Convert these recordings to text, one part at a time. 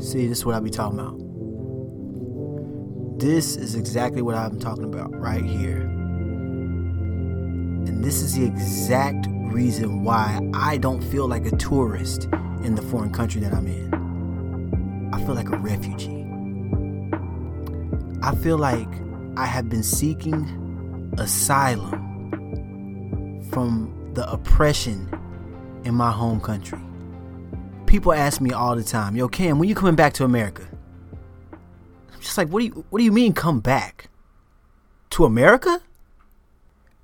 See, this is what I be talking about. This is exactly what I'm talking about right here. And this is the exact reason why I don't feel like a tourist in the foreign country that I'm in. I feel like a refugee. I feel like I have been seeking asylum from the oppression in my home country. People ask me all the time, "Yo, Cam, when you coming back to America?" I'm just like, "What do you What do you mean come back to America?"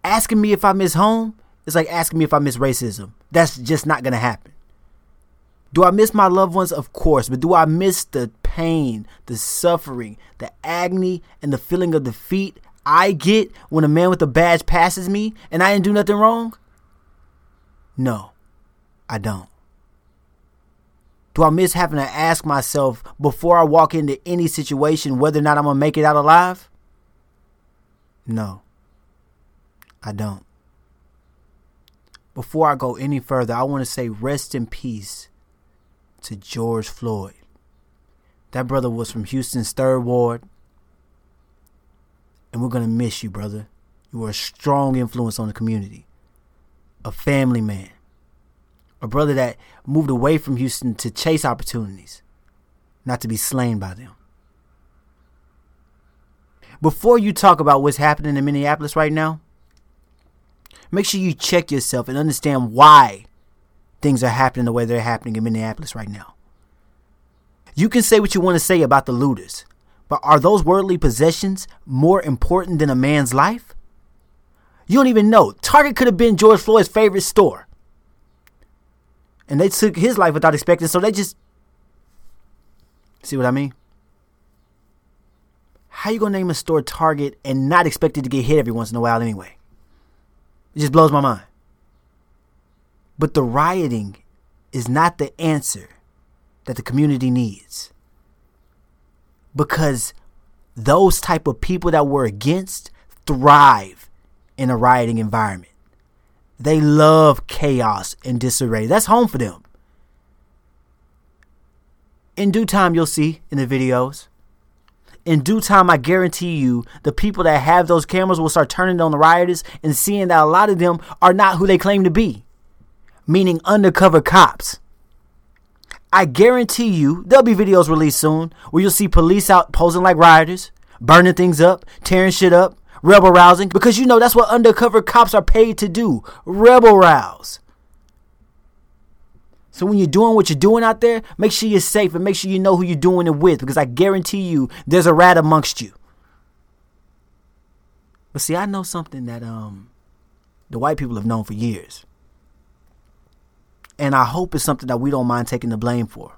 Asking me if I miss home is like asking me if I miss racism. That's just not gonna happen. Do I miss my loved ones? Of course, but do I miss the pain, the suffering, the agony, and the feeling of defeat I get when a man with a badge passes me and I didn't do nothing wrong? No, I don't. Do I miss having to ask myself before I walk into any situation whether or not I'm going to make it out alive? No, I don't. Before I go any further, I want to say rest in peace to George Floyd. That brother was from Houston's third ward. And we're going to miss you, brother. You were a strong influence on the community, a family man, a brother that moved away from Houston to chase opportunities, not to be slain by them. Before you talk about what's happening in Minneapolis right now, make sure you check yourself and understand why things are happening the way they're happening in Minneapolis right now. You can say what you want to say about the looters, but are those worldly possessions more important than a man's life? You don't even know. Target could have been George Floyd's favorite store. And they took his life without expecting, so they just. See what I mean? How you gonna name a store Target and not expect it to get hit every once in a while anyway? It just blows my mind. But the rioting is not the answer that the community needs. Because those type of people that we're against thrive in a rioting environment. They love chaos and disarray. That's home for them. In due time, you'll see in the videos. In due time, I guarantee you, the people that have those cameras will start turning on the rioters and seeing that a lot of them are not who they claim to be, meaning undercover cops. I guarantee you, there'll be videos released soon where you'll see police out posing like rioters, burning things up, tearing shit up, rebel rousing, because you know that's what undercover cops are paid to do rebel rouse. So when you're doing what you're doing out there, make sure you're safe and make sure you know who you're doing it with, because I guarantee you there's a rat amongst you. But see, I know something that um the white people have known for years. And I hope it's something that we don't mind taking the blame for.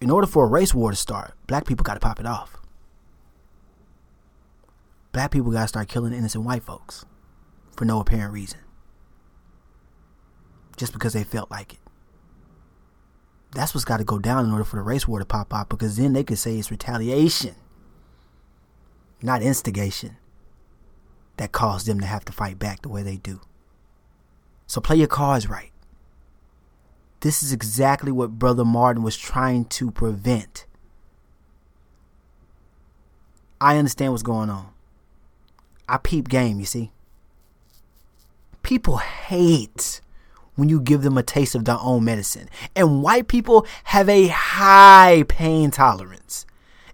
In order for a race war to start, black people got to pop it off. Black people got to start killing innocent white folks for no apparent reason. Just because they felt like it. That's what's got to go down in order for the race war to pop off because then they could say it's retaliation, not instigation, that caused them to have to fight back the way they do. So play your cards right. This is exactly what Brother Martin was trying to prevent. I understand what's going on. I peep game, you see. People hate when you give them a taste of their own medicine. And white people have a high pain tolerance.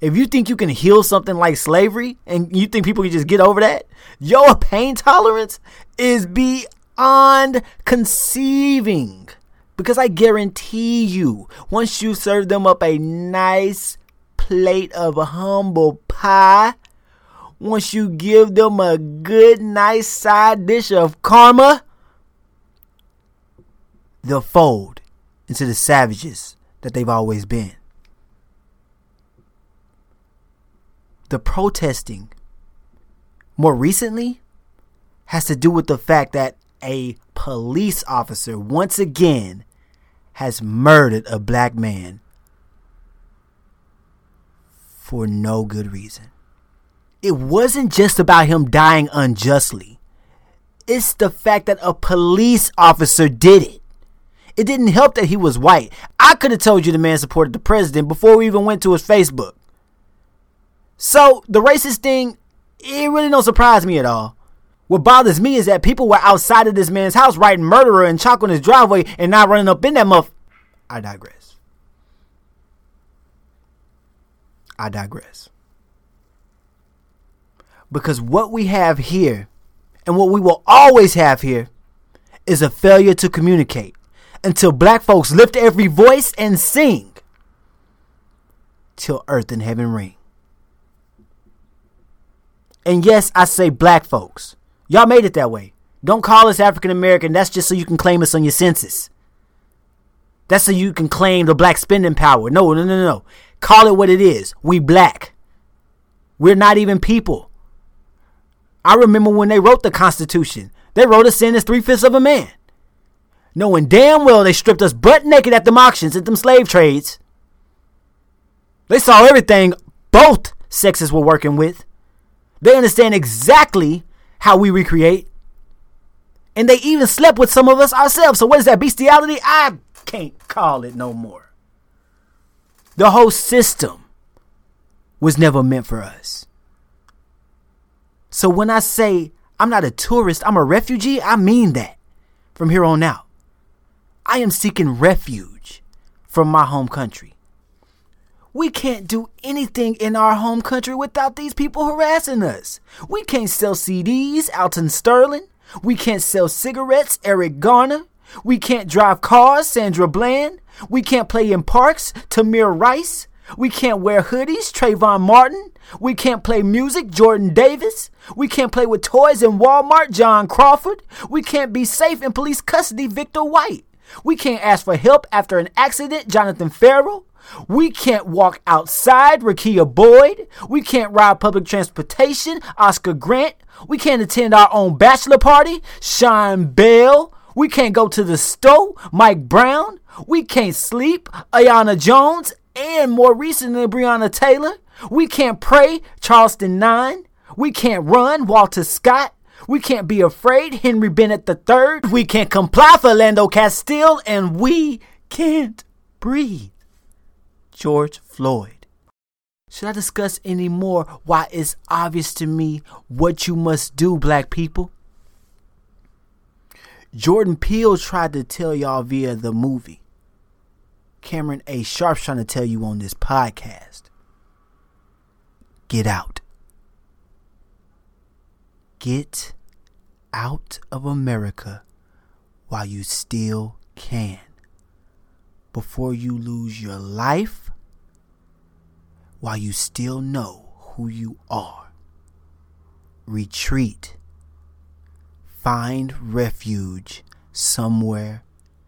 If you think you can heal something like slavery and you think people can just get over that, your pain tolerance is beyond conceiving. Because I guarantee you, once you serve them up a nice plate of humble pie, once you give them a good, nice side dish of karma, they'll fold into the savages that they've always been. The protesting more recently has to do with the fact that a police officer once again has murdered a black man for no good reason. It wasn't just about him dying unjustly. It's the fact that a police officer did it. It didn't help that he was white. I could have told you the man supported the president before we even went to his Facebook. So the racist thing, it really don't surprise me at all. What bothers me is that people were outside of this man's house writing murderer and chalk on his driveway and not running up in that muff. I digress. I digress. Because what we have here and what we will always have here is a failure to communicate until black folks lift every voice and sing till earth and heaven ring. And yes, I say black folks. Y'all made it that way. Don't call us African American. That's just so you can claim us on your census. That's so you can claim the black spending power. No, no, no, no. Call it what it is. We black. We're not even people. I remember when they wrote the Constitution. They wrote us in as three fifths of a man. Knowing damn well they stripped us butt naked at them auctions at them slave trades. They saw everything both sexes were working with. They understand exactly how we recreate. And they even slept with some of us ourselves. So what is that bestiality? I can't call it no more. The whole system was never meant for us. So when I say I'm not a tourist, I'm a refugee, I mean that from here on out. I am seeking refuge from my home country. We can't do anything in our home country without these people harassing us. We can't sell CDs, Alton Sterling. We can't sell cigarettes, Eric Garner. We can't drive cars, Sandra Bland. We can't play in parks, Tamir Rice. We can't wear hoodies, Trayvon Martin. We can't play music, Jordan Davis. We can't play with toys in Walmart, John Crawford. We can't be safe in police custody, Victor White. We can't ask for help after an accident, Jonathan Ferrell. We can't walk outside, Rekia Boyd. We can't ride public transportation, Oscar Grant. We can't attend our own bachelor party, Sean Bell. We can't go to the store, Mike Brown. We can't sleep, Aiyana Jones, and more recently, Breonna Taylor. We can't pray, Charleston 9. We can't run, Walter Scott. We can't be afraid, Henry Bennett III. We can't comply, Philando Castile. And we can't breathe. George Floyd. Should I discuss any more why it's obvious to me what you must do, black people? Jordan Peele tried to tell y'all via the movie. Cameron A. Sharpe's trying to tell you on this podcast. Get out. Get out of America while you still can before you lose your life while you still know who you are. Retreat. Find refuge somewhere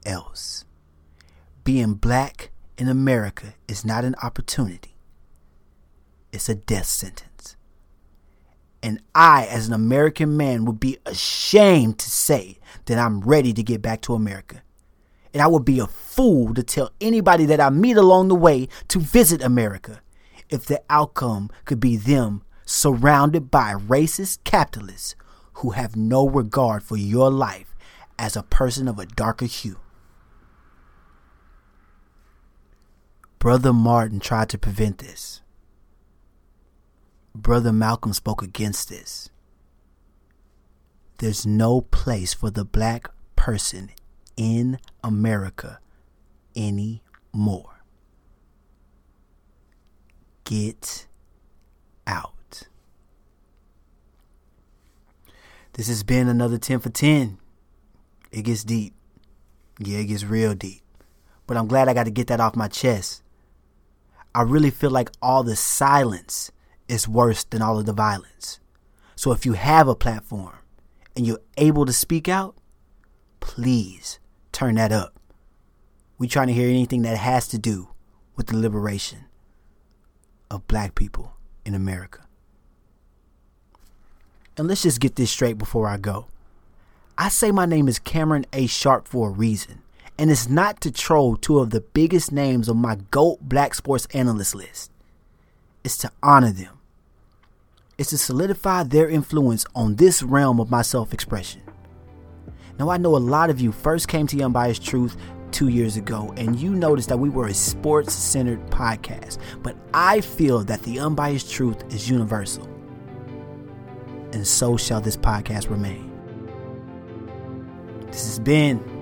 else. Being black in America is not an opportunity, it's a death sentence. And I, as an American man, would be ashamed to say that I'm ready to get back to America. And I would be a fool to tell anybody that I meet along the way to visit America if the outcome could be them surrounded by racist capitalists who have no regard for your life as a person of a darker hue. Brother Martin tried to prevent this. Brother Malcolm spoke against this. There's no place for the black person in America anymore. Get out. This has been another 10 for 10. It gets deep. Yeah, it gets real deep. But I'm glad I got to get that off my chest. I really feel like all the silence is worse than all of the violence. So if you have a platform and you're able to speak out, please turn that up. We're trying to hear anything that has to do with the liberation of black people in America. And let's just get this straight before I go. I say my name is Cameron A. Sharpe for a reason, and it's not to troll two of the biggest names on my GOAT Black Sports Analyst list. It's to honor them. It's to solidify their influence on this realm of my self expression. Now, I know a lot of you first came to Unbiased Truth two years ago and you noticed that we were a sports centered podcast, but I feel that the unbiased truth is universal. And so shall this podcast remain. This has been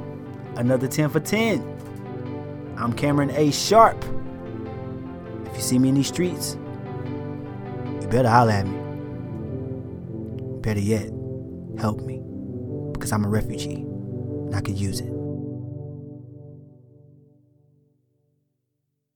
another 10 for 10. I'm Cameron A. Sharpe. If you see me in these streets, you better holler at me. Better yet, help me because I'm a refugee and I could use it.